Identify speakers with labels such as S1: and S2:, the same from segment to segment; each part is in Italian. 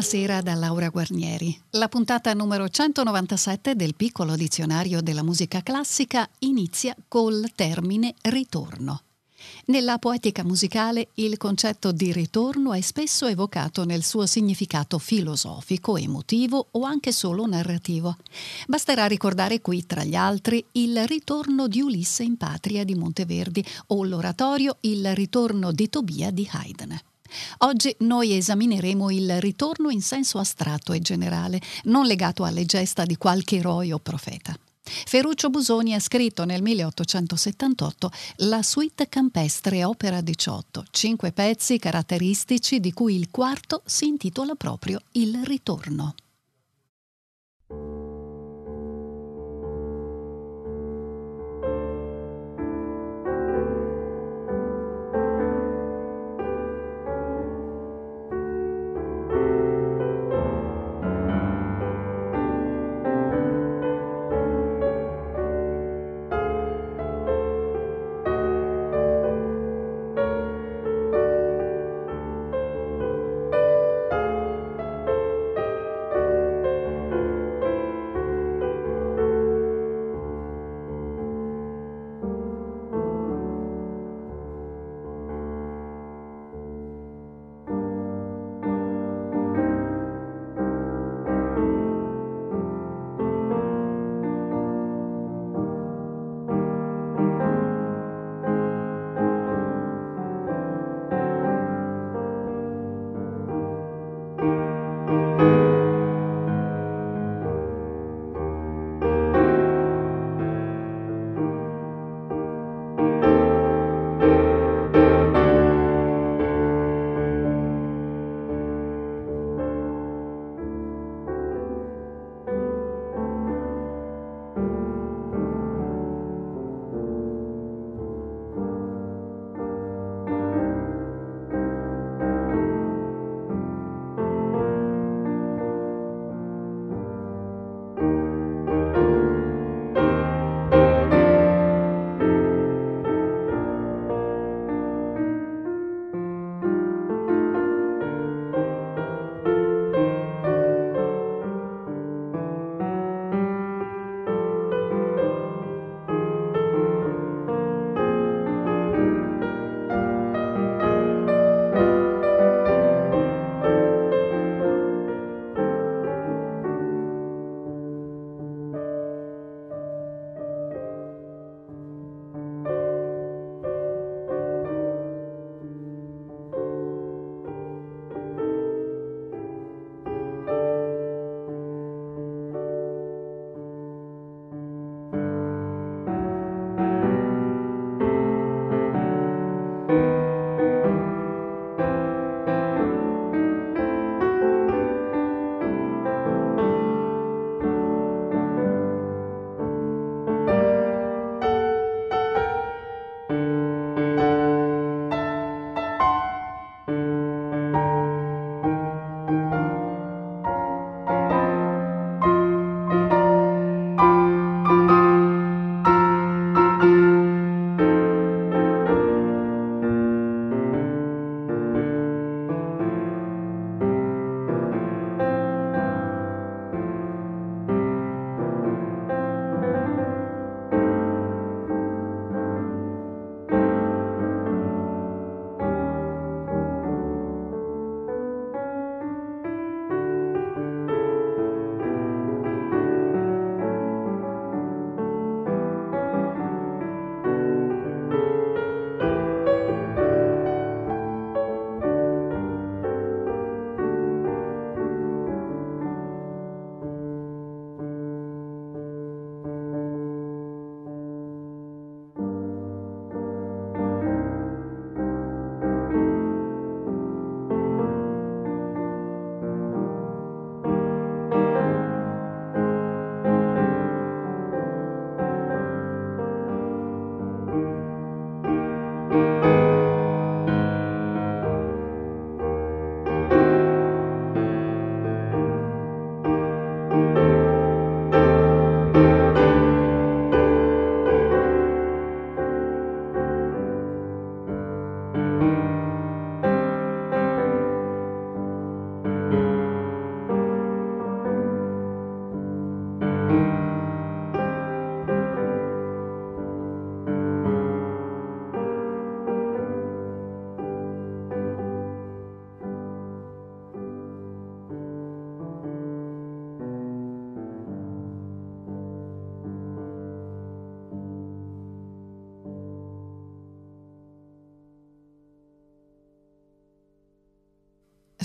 S1: Buonasera da Laura Guarnieri. La puntata numero 197 del piccolo dizionario della musica classica inizia col termine ritorno. Nella poetica musicale il concetto di ritorno è spesso evocato nel suo significato filosofico, emotivo o anche solo narrativo. Basterà ricordare qui, tra gli altri, il ritorno di Ulisse in patria di Monteverdi o l'oratorio Il ritorno di Tobia di Haydn. Oggi noi esamineremo il ritorno in senso astratto e generale, non legato alle gesta di qualche eroe o profeta. Ferruccio Busoni ha scritto nel 1878 la suite campestre opera 18, cinque pezzi caratteristici di cui il quarto si intitola proprio Il ritorno.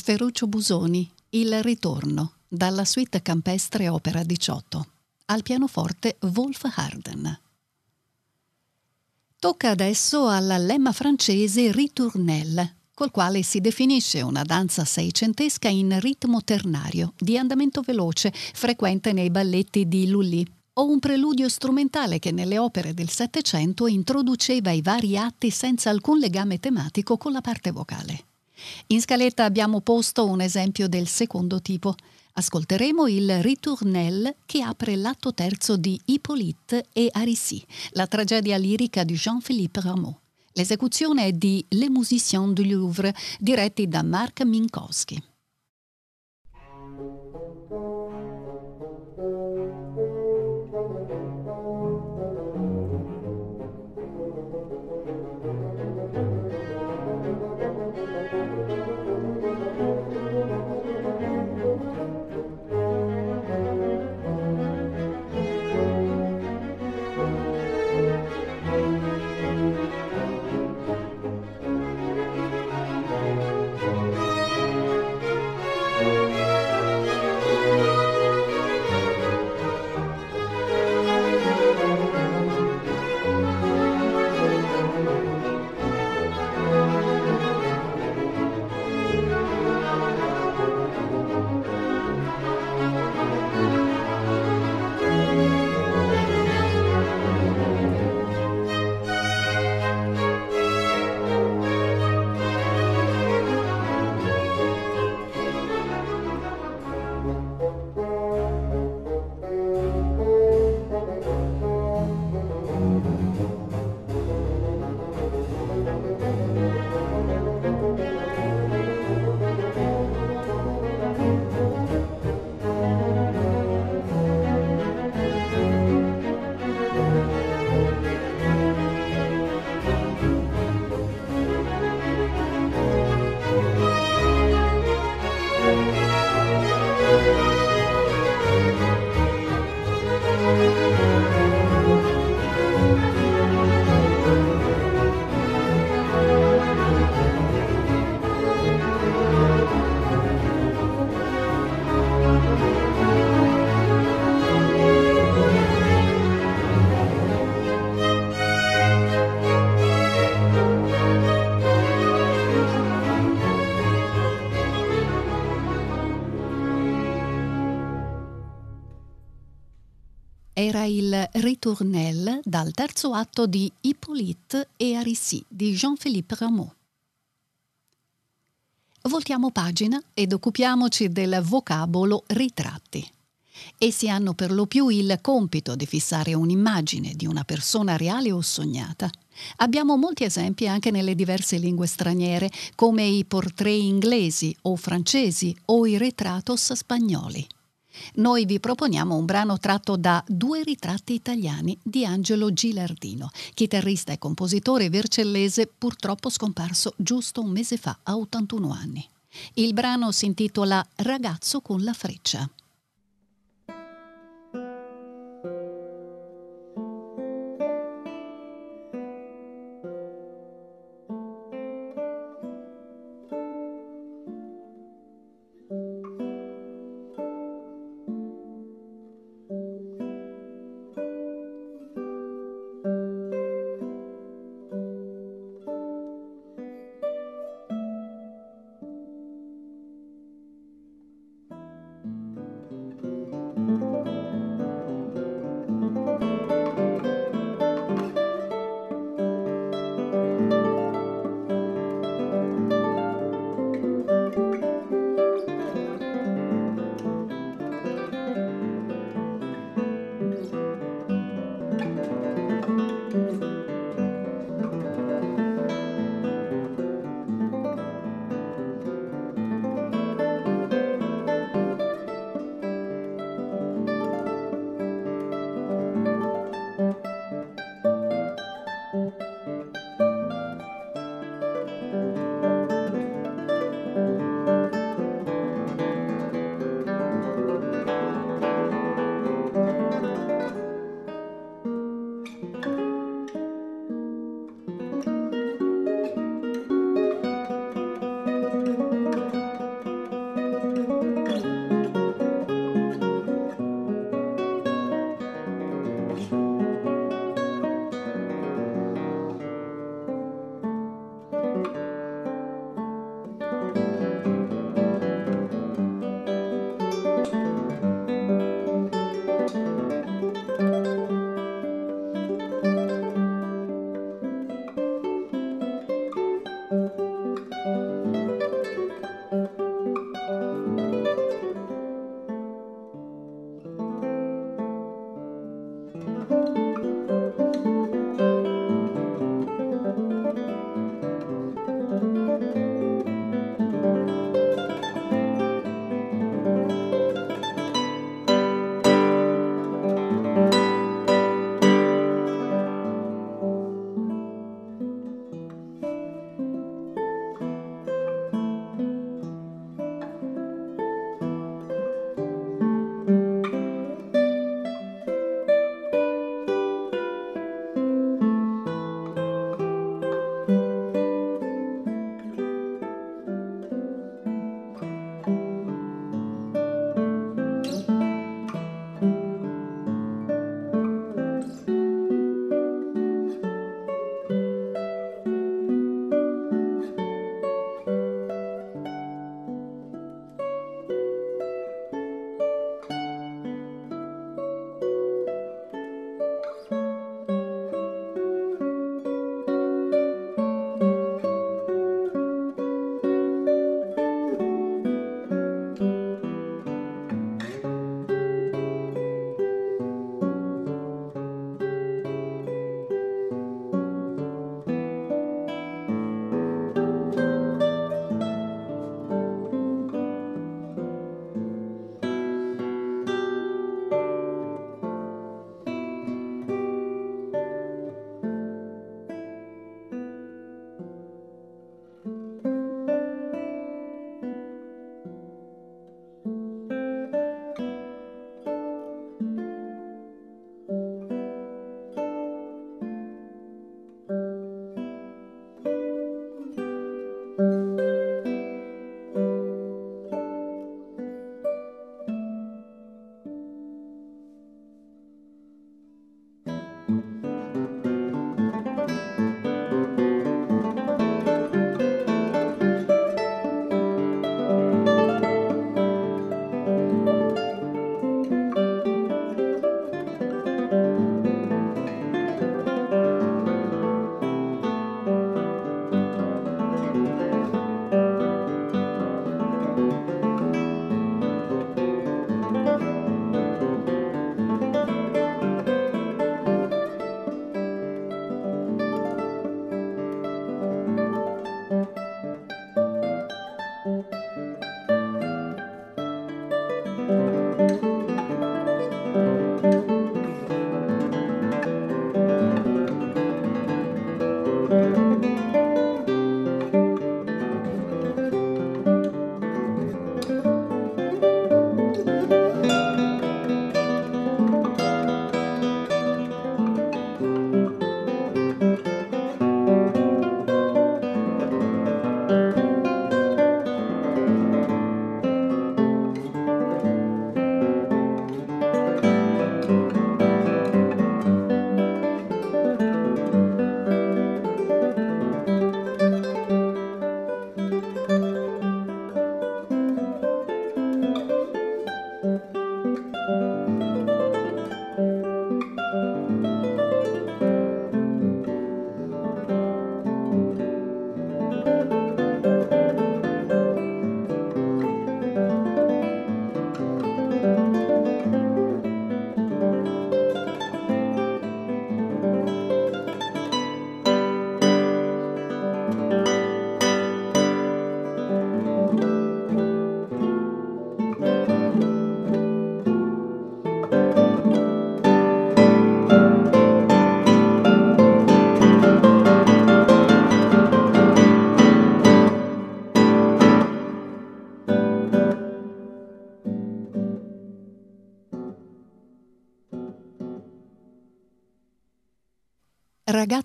S1: Ferruccio Busoni, Il ritorno, dalla suite campestre opera 18. Al pianoforte Wolf Harden. Tocca adesso alla lemma francese Ritournelle, col quale si definisce una danza seicentesca in ritmo ternario, di andamento veloce, frequente nei balletti di Lully, o un preludio strumentale che nelle opere del Settecento introduceva i vari atti senza alcun legame tematico con la parte vocale. In scaletta abbiamo posto un esempio del secondo tipo. Ascolteremo il Ritournelle che apre l'atto terzo di Hippolyte e Arissi, la tragedia lirica di Jean-Philippe Rameau. L'esecuzione è di Les Musiciens du Louvre, diretti da Marc Minkowski. Era il Ritournelle dal terzo atto di Hippolyte e Arissi di Jean-Philippe Rameau. Voltiamo pagina ed occupiamoci del vocabolo ritratti. Essi hanno per lo più il compito di fissare un'immagine di una persona reale o sognata. Abbiamo molti esempi anche nelle diverse lingue straniere, come i portrait inglesi o francesi o i retratos spagnoli. Noi vi proponiamo un brano tratto da Due ritratti italiani di Angelo Gilardino, chitarrista e compositore vercellese purtroppo scomparso giusto un mese fa a 81 anni. Il brano si intitola Ragazzo con la freccia.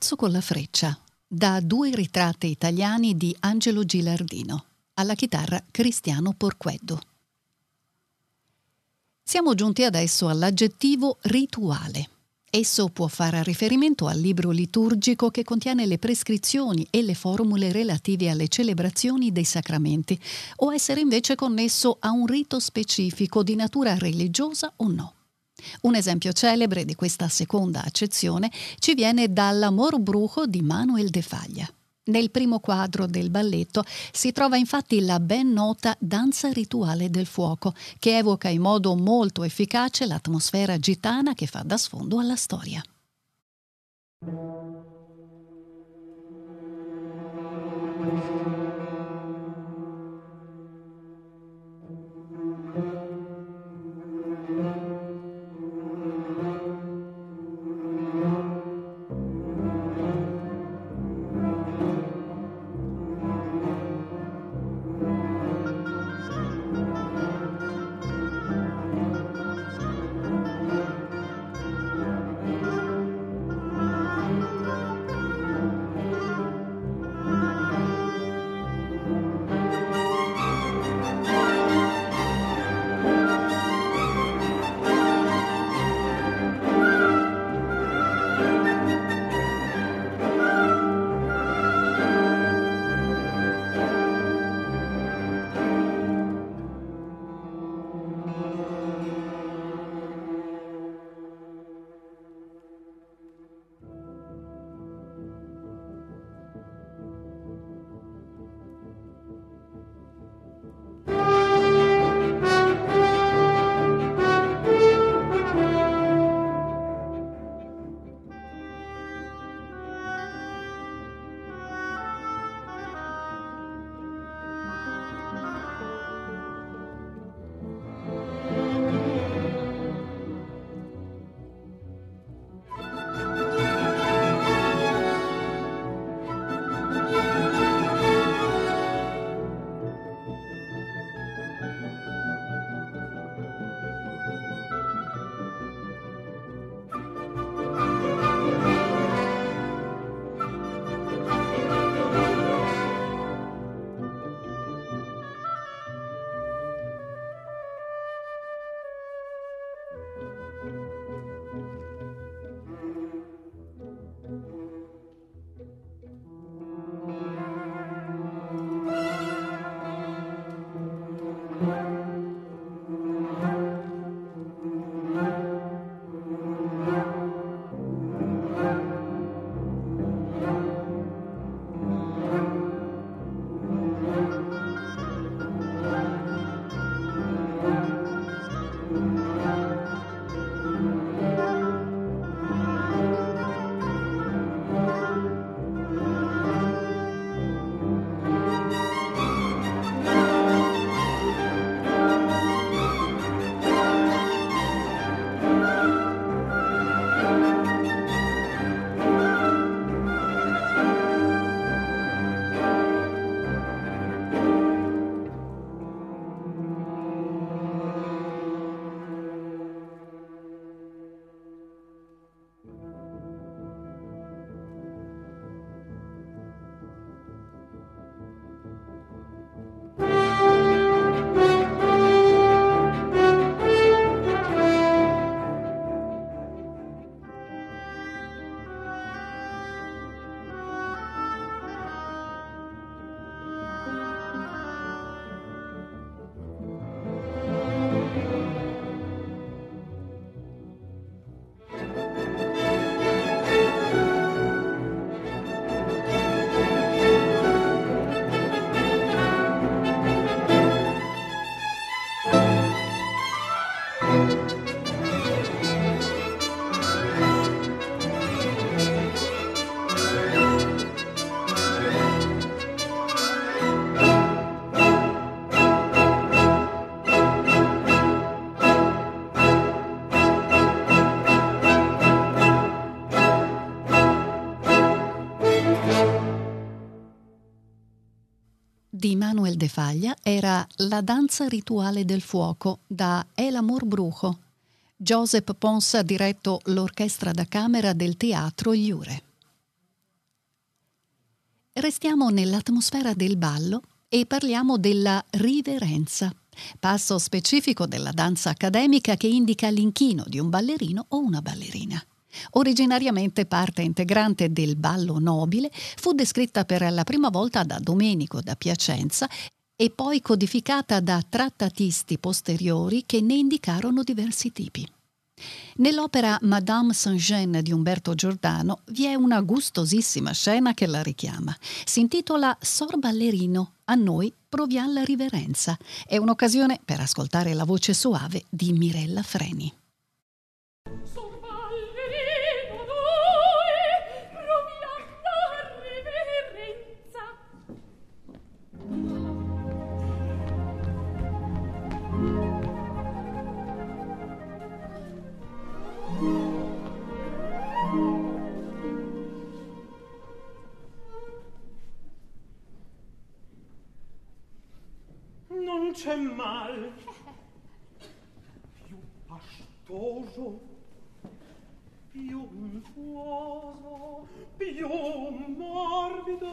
S1: Ragazzo con la freccia, da due ritratti italiani di Angelo Gilardino, alla chitarra Cristiano Porqueddo. Siamo giunti adesso all'aggettivo rituale. Esso può fare riferimento al libro liturgico che contiene le prescrizioni e le formule relative alle celebrazioni dei sacramenti, o essere invece connesso a un rito specifico di natura religiosa o no. Un esempio celebre di questa seconda accezione ci viene dall'Amor Brujo di Manuel de Faglia. Nel primo quadro del balletto si trova infatti la ben nota danza rituale del fuoco, che evoca in modo molto efficace l'atmosfera gitana che fa da sfondo alla storia. di Manuel de Faglia era La danza rituale del fuoco da El Amor Brujo. Joseph Pons ha diretto l'orchestra da camera del teatro Liure. Restiamo nell'atmosfera del ballo e parliamo della riverenza, passo specifico della danza accademica che indica l'inchino di un ballerino o una ballerina. Originariamente parte integrante del ballo nobile, fu descritta per la prima volta da Domenico da Piacenza e poi codificata da trattatisti posteriori che ne indicarono diversi tipi. Nell'opera Madame Saint-Jean di Umberto Giordano vi è una gustosissima scena che la richiama. Si intitola Sor Ballerino, a noi proviamo la riverenza. È un'occasione per ascoltare la voce suave di Mirella Freni.
S2: non c'è mal. Più pastoso più untuoso più morbido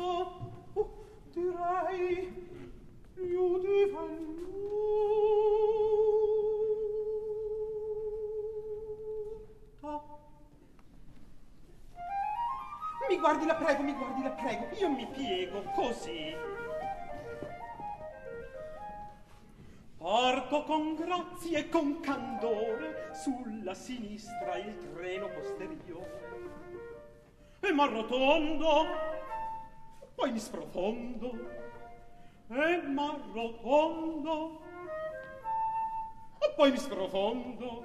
S2: oh, direi più di velluto mi guardi la prego mi guardi la prego. Io mi piego così. Parto con grazia e con candore sulla sinistra il treno posteriore. E m'arrotondo, poi mi sprofondo, e m'arrotondo, e poi mi sprofondo.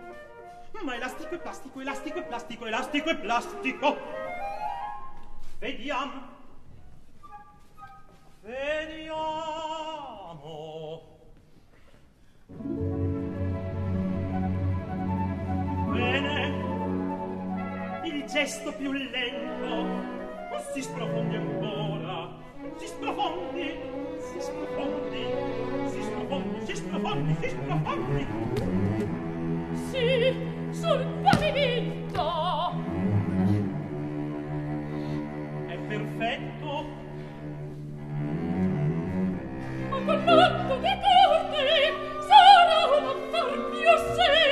S2: Ma elastico e plastico, elastico e plastico, elastico e plastico. Vediamo. Vediamo. Gesto più lento. Si sprofondi ancora, si sprofondi, si sprofondi, si sprofondi, si sprofondi, si sprofondi.
S3: Sì, sul pavimento.
S2: È perfetto.
S3: Ma con l'atto di corte sarà un affar più serio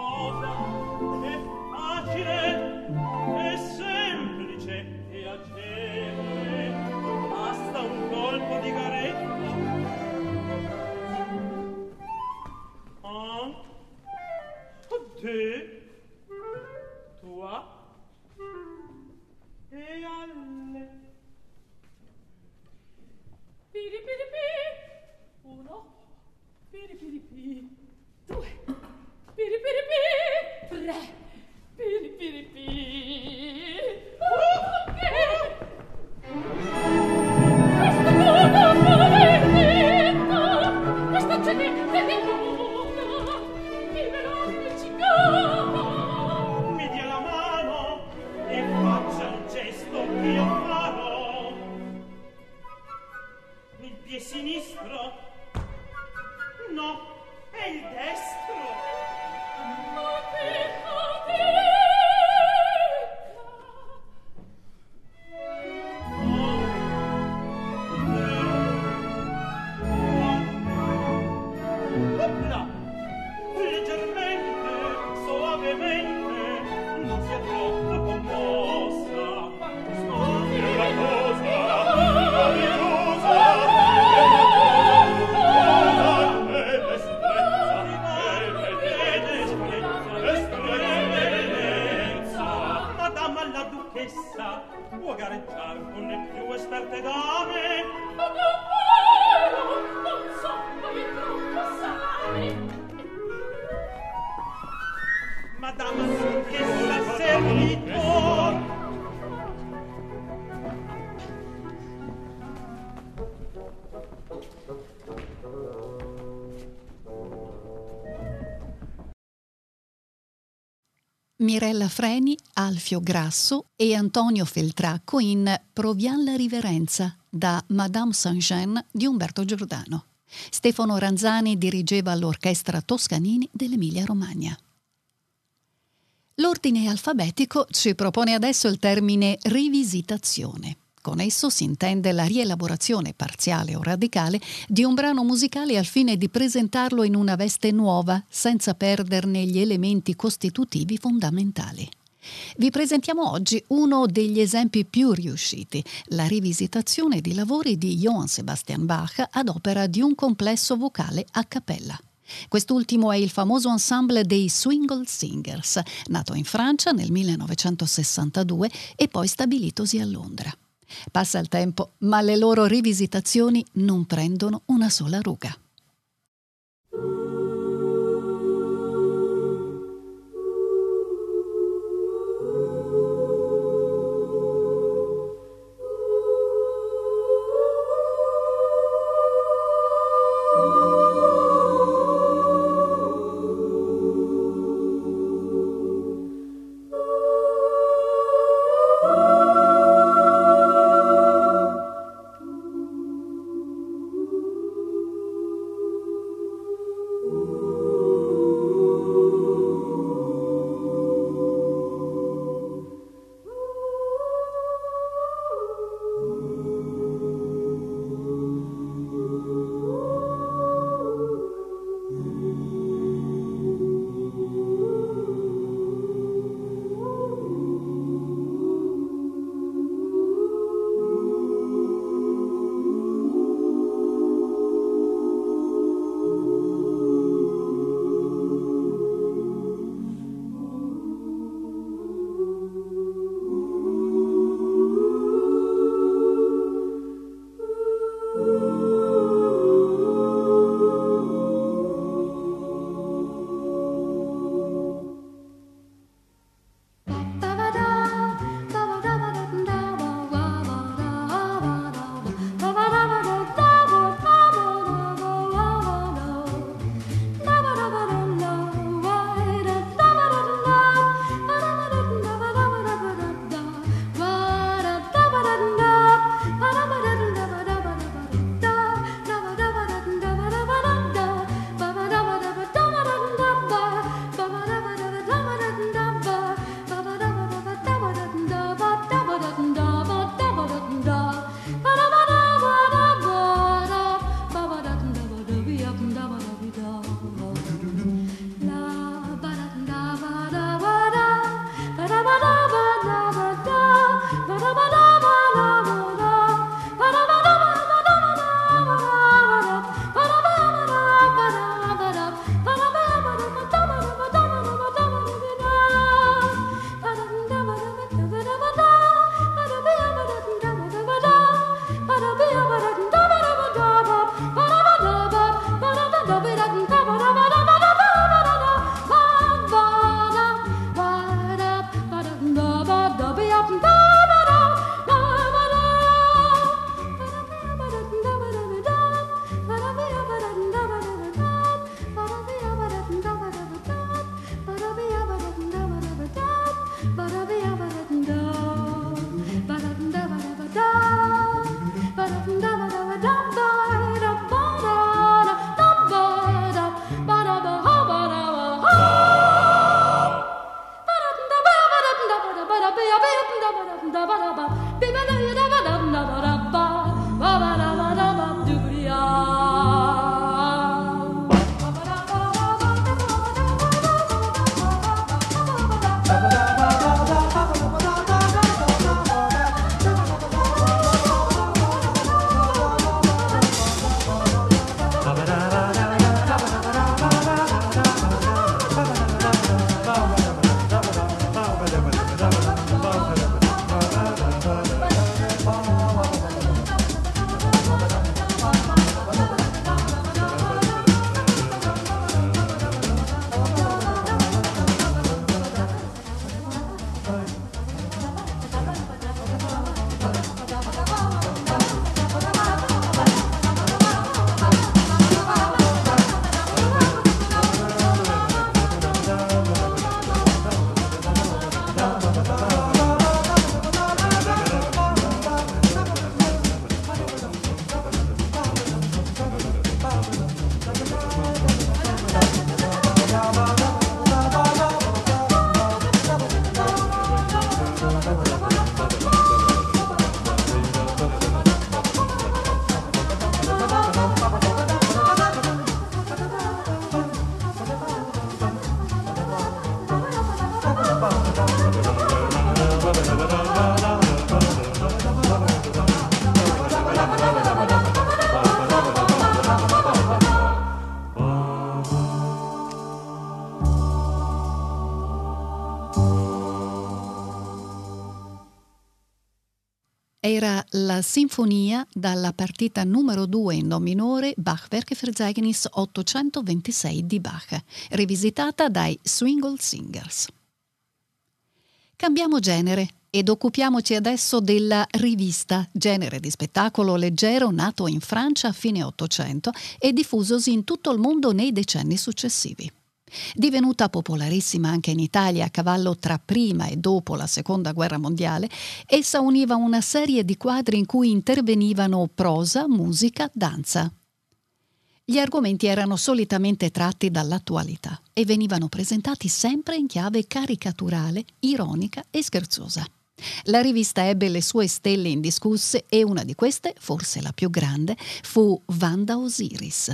S3: Mirella Freni, Alfio Grasso e Antonio Feltracco in Provian la riverenza da Madame Saint-Jean di Umberto Giordano. Stefano Ranzani dirigeva l'orchestra Toscanini dell'Emilia-Romagna. L'ordine alfabetico ci propone adesso il termine rivisitazione. Con esso si intende la rielaborazione parziale o radicale di un brano musicale al fine di presentarlo in una veste nuova, senza perderne gli elementi costitutivi fondamentali. Vi presentiamo oggi uno degli esempi più riusciti, la rivisitazione di lavori di Johann Sebastian Bach ad opera di un complesso vocale a cappella. Quest'ultimo è il famoso ensemble dei Swingle Singers, nato in Francia nel 1962 e poi stabilitosi a Londra. Passa il tempo, ma le loro rivisitazioni non prendono una sola ruga.
S4: Sinfonia dalla partita numero 2 in Do minore Bach-Werkverzeichnis 826 di Bach, rivisitata dai Swingle Singers. Cambiamo genere ed occupiamoci adesso della rivista, genere di spettacolo leggero nato in Francia a fine Ottocento e diffusosi in tutto il mondo nei decenni successivi. Divenuta popolarissima anche in Italia a cavallo tra prima e dopo la Seconda Guerra Mondiale, essa univa una serie di quadri in cui intervenivano prosa, musica, danza. Gli argomenti erano solitamente tratti dall'attualità e venivano presentati sempre in chiave caricaturale, ironica e scherzosa. La rivista ebbe le sue stelle indiscusse e una di queste, forse la più grande, fu Vanda Osiris.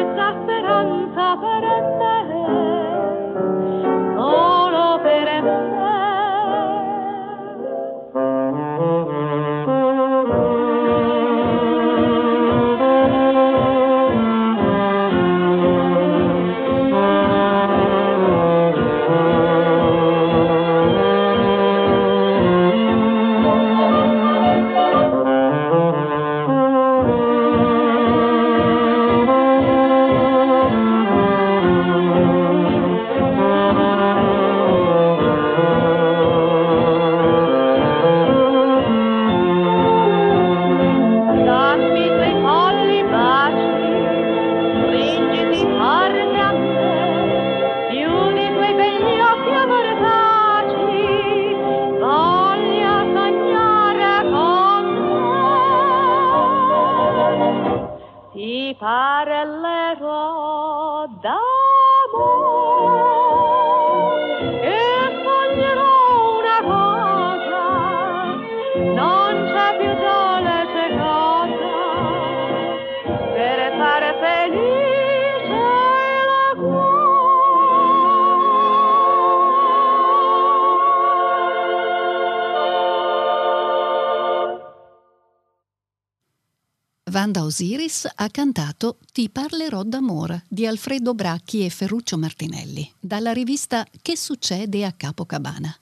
S4: Osiris ha cantato Ti parlerò d'amore di Alfredo Bracchi e Ferruccio Martinelli, dalla rivista Che succede a Capocabana.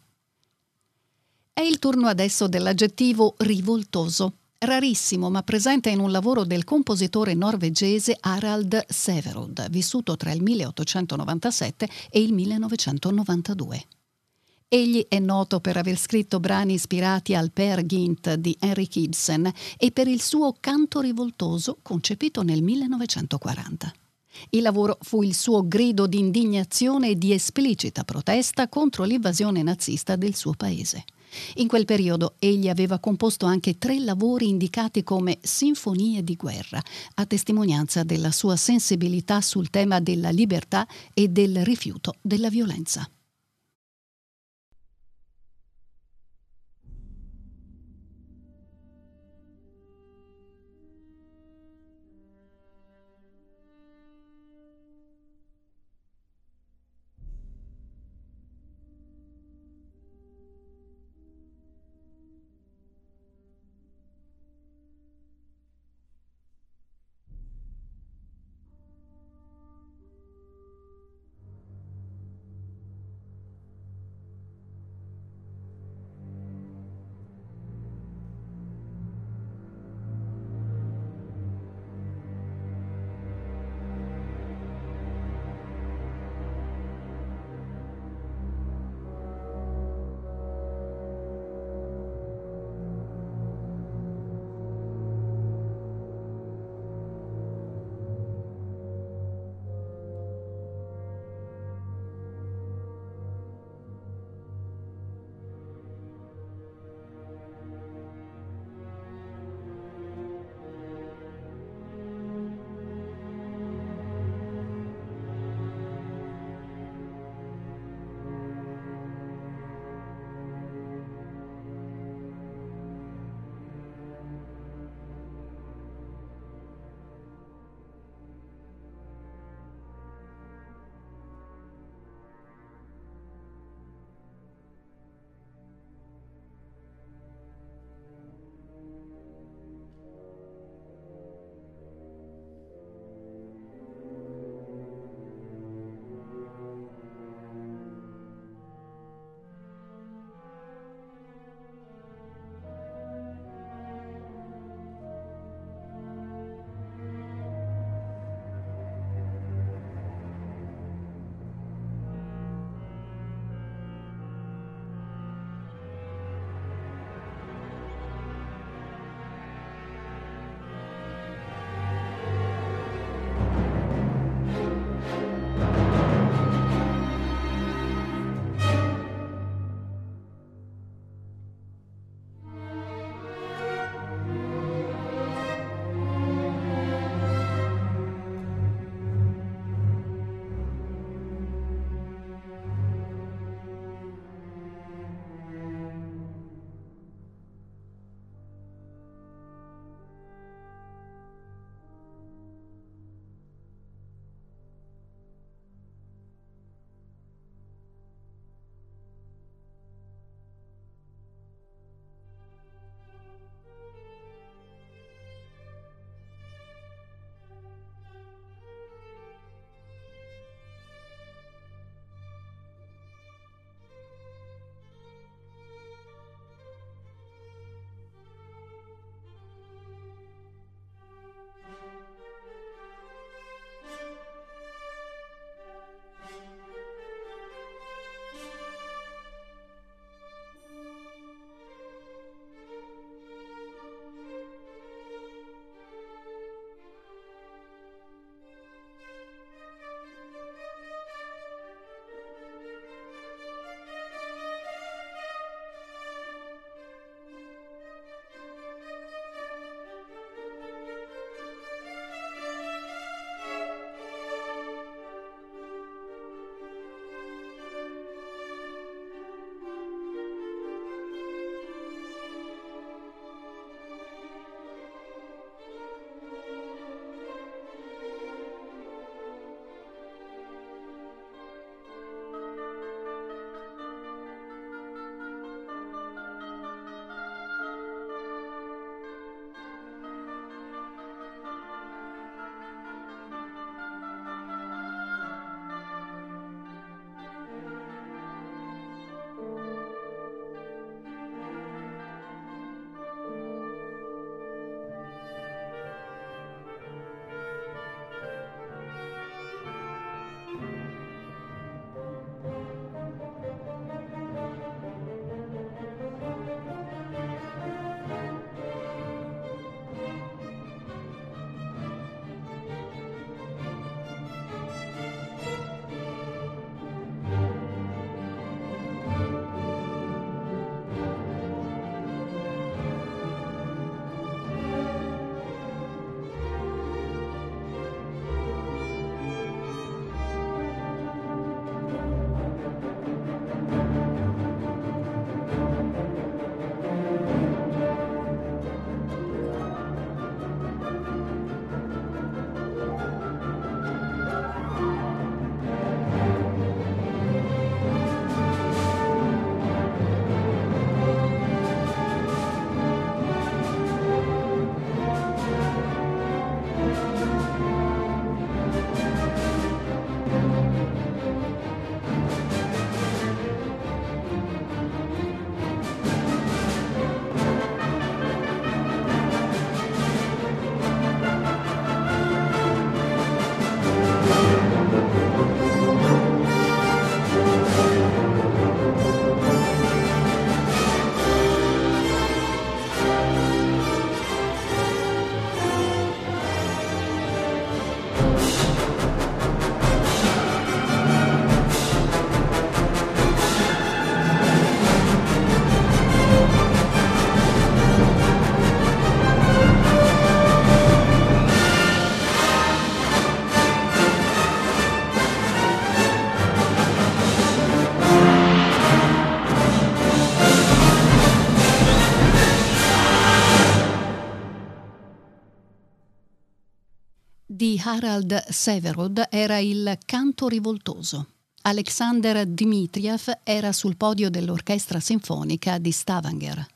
S4: È il turno adesso dell'aggettivo rivoltoso, rarissimo ma presente in un lavoro del compositore norvegese Harald Severud, vissuto tra il 1897 e il 1992. Egli è noto per aver scritto brani ispirati al Per Gynt di Henrik Ibsen e per il suo canto rivoltoso concepito nel 1940.
S1: Il lavoro fu il suo grido di indignazione e di esplicita protesta contro l'invasione nazista del suo paese. In quel periodo egli aveva composto anche tre lavori indicati come sinfonie di guerra, a testimonianza della sua sensibilità sul tema della libertà e del rifiuto della violenza. Harald Severod era il canto rivoltoso. Alexander Dmitriev era sul podio dell'orchestra sinfonica di Stavanger.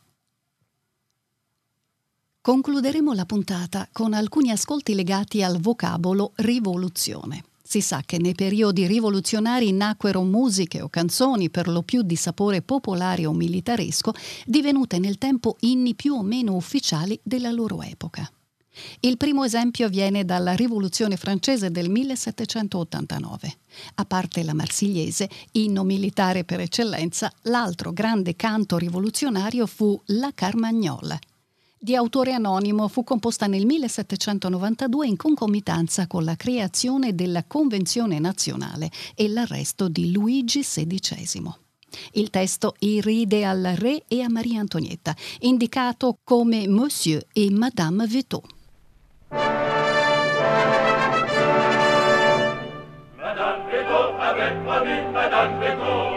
S1: Concluderemo la puntata con alcuni ascolti legati al vocabolo rivoluzione. Si sa che nei periodi rivoluzionari nacquero musiche o canzoni per lo più di sapore popolare o militaresco, divenute nel tempo inni più o meno ufficiali della loro epoca. Il primo esempio viene dalla Rivoluzione francese del 1789. A parte la Marsigliese, inno militare per eccellenza, l'altro grande canto rivoluzionario fu la Carmagnola. Di autore anonimo, fu composta nel 1792 in concomitanza con la creazione della Convenzione nazionale e l'arresto di Luigi XVI. Il testo irride al re e a Maria Antonietta, indicato come Monsieur e Madame Vetot.
S5: Madame Vetot avec famille, Madame Vetot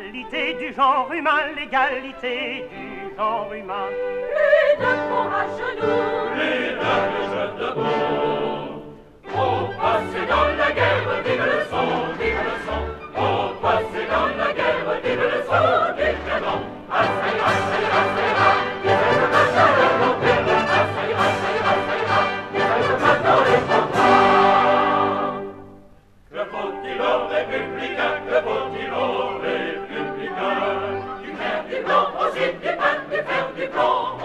S2: L'égalité du genre humain, l'égalité du genre humain
S3: Les deux à genoux,
S5: Les dames jeunes debout. Au passé dans la guerre, vive le son, vive le son. Au passé dans la guerre, vive le son des canons. Combats.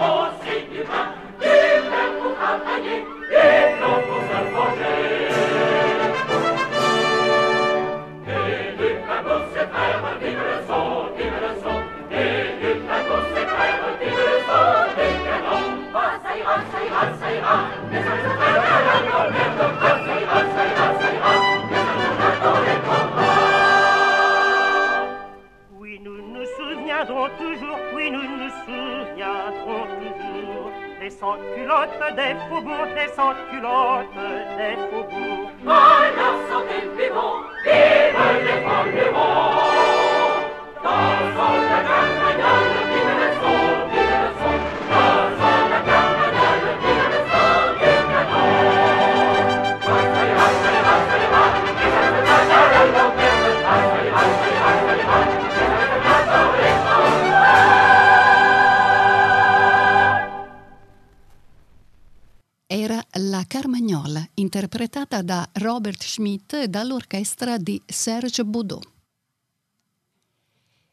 S2: Oui, nous nous nous souviendrons toujours Des sans-culottes des faubourgs, des sans-culottes des faubourgs
S5: À la santé vivons, vive les forgerons. Dansons la carmagnole,
S1: interpretata da Robert Schmidt e dall'orchestra di Serge Boudot.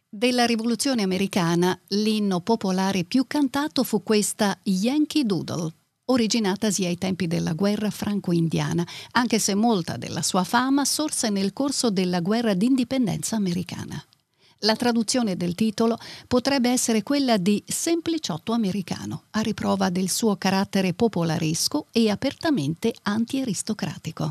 S1: Della rivoluzione americana, l'inno popolare più cantato fu questa Yankee Doodle, originatasi ai tempi della guerra franco-indiana, anche se molta della sua fama sorse nel corso della guerra d'indipendenza americana. La traduzione del titolo potrebbe essere quella di sempliciotto americano, a riprova del suo carattere popolaresco e apertamente anti-aristocratico.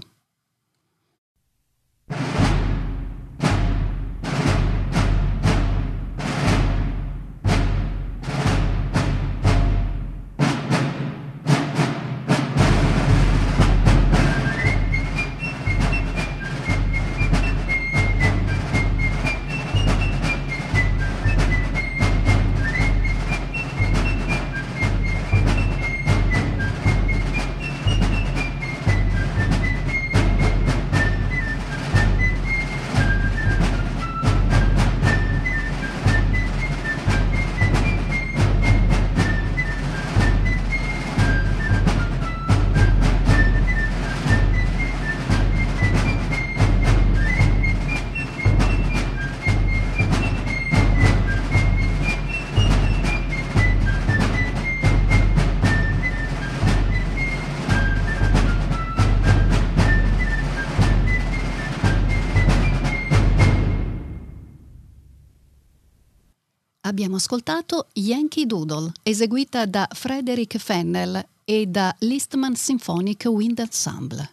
S1: Abbiamo ascoltato Yankee Doodle, eseguita da Frederick Fennell e da l'Eastman Symphonic Wind Ensemble.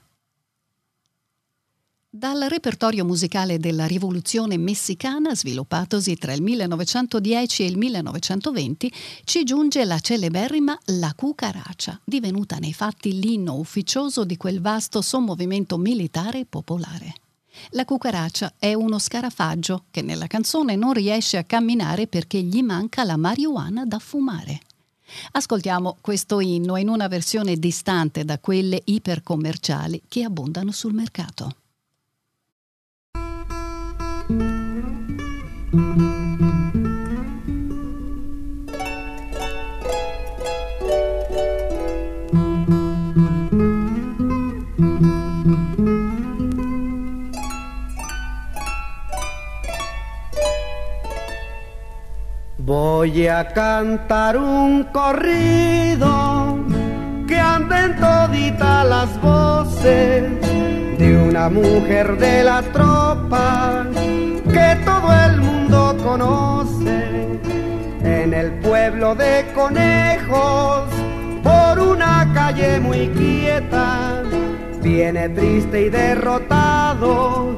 S1: Dal repertorio musicale della rivoluzione messicana, sviluppatosi tra il 1910 e il 1920, ci giunge la celeberrima La Cucaracha, divenuta nei fatti l'inno ufficioso di quel vasto sommovimento militare popolare. La cucaracia è uno scarafaggio che nella canzone non riesce a camminare perché gli manca la marijuana da fumare. Ascoltiamo questo inno in una versione distante da quelle ipercommerciali che abbondano sul mercato.
S6: Voy a cantar un corrido que anden toditas las voces de una mujer de la tropa que todo el mundo conoce en el pueblo de conejos. Por una calle muy quieta viene triste y derrotado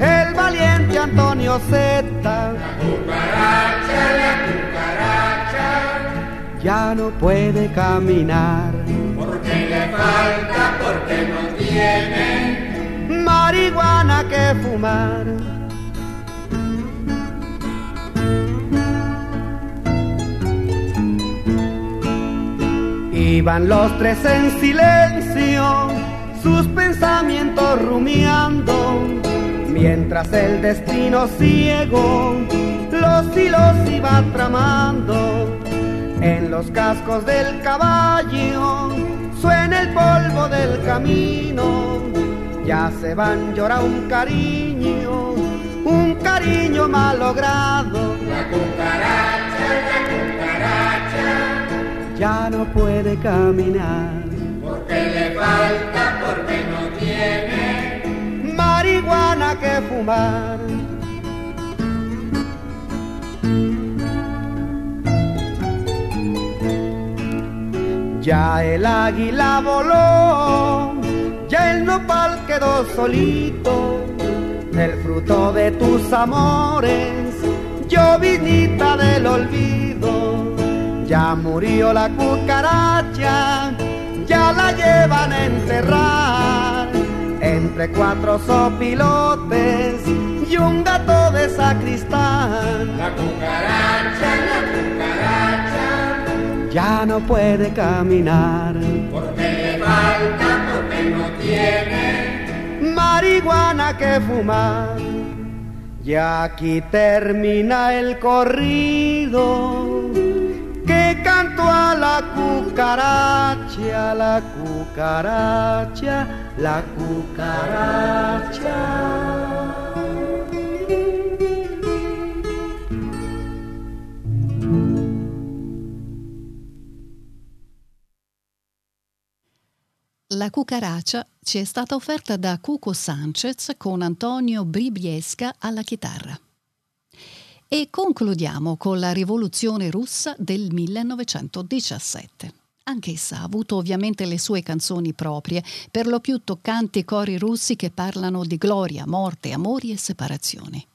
S6: el valiente Antonio Zeta.
S5: La cucaracha, la cucaracha,
S6: ya no puede caminar.
S5: porque le falta, porque no tiene.
S6: Marihuana que fumar. Iban los tres en silencio, sus pensamientos rumiando, mientras el destino ciego los hilos iba tramando. En los cascos del caballo suena el polvo del camino, ya se van, llora un cariño, un cariño malogrado.
S5: La cucaracha, la cucaracha,
S6: ya no puede caminar.
S5: porque le falta, porque no tiene.
S6: Marihuana que fumar. Ya el águila voló, ya el nopal quedó solito, el fruto de tus amores, llovinita del olvido. Ya murió la cucaracha, ya la llevan a enterrar entre cuatro sopilotes y un gato de sacristán.
S5: La cucaracha, la cucaracha,
S6: Ya no puede caminar,
S5: porque le falta, porque no tiene.
S6: marihuana que fumar. Y aquí termina el corrido la cucaracha, la cucaracha, la cucaracha.
S1: La cucaracia ci è stata offerta da Cuco Sanchez con Antonio Bribiesca alla chitarra. E concludiamo con la rivoluzione russa del 1917. Anch'essa ha avuto ovviamente le sue canzoni proprie, per lo più toccanti cori russi che parlano di gloria, morte, amori e separazioni.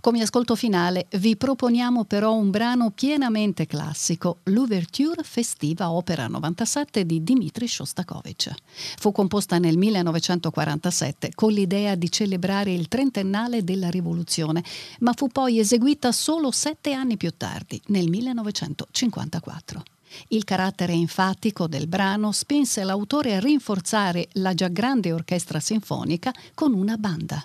S1: Come ascolto finale vi proponiamo però un brano pienamente classico, l'Ouverture Festiva Opera 97 di Dmitri Shostakovich. Fu composta nel 1947 con l'idea di celebrare il trentennale della rivoluzione, ma fu poi eseguita solo sette anni più tardi, nel 1954. Il carattere enfatico del brano spinse l'autore a rinforzare la già grande orchestra sinfonica con una banda.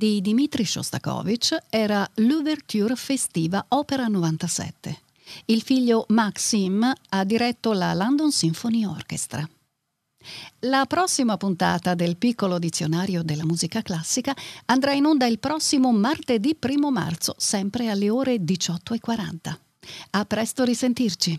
S1: Di Dmitri Shostakovich era l'Ouverture festiva Opera 97. Il figlio Maxim ha diretto la London Symphony Orchestra. La prossima puntata del piccolo dizionario della musica classica andrà in onda il prossimo martedì 1 marzo, sempre alle ore 18.40. A presto risentirci!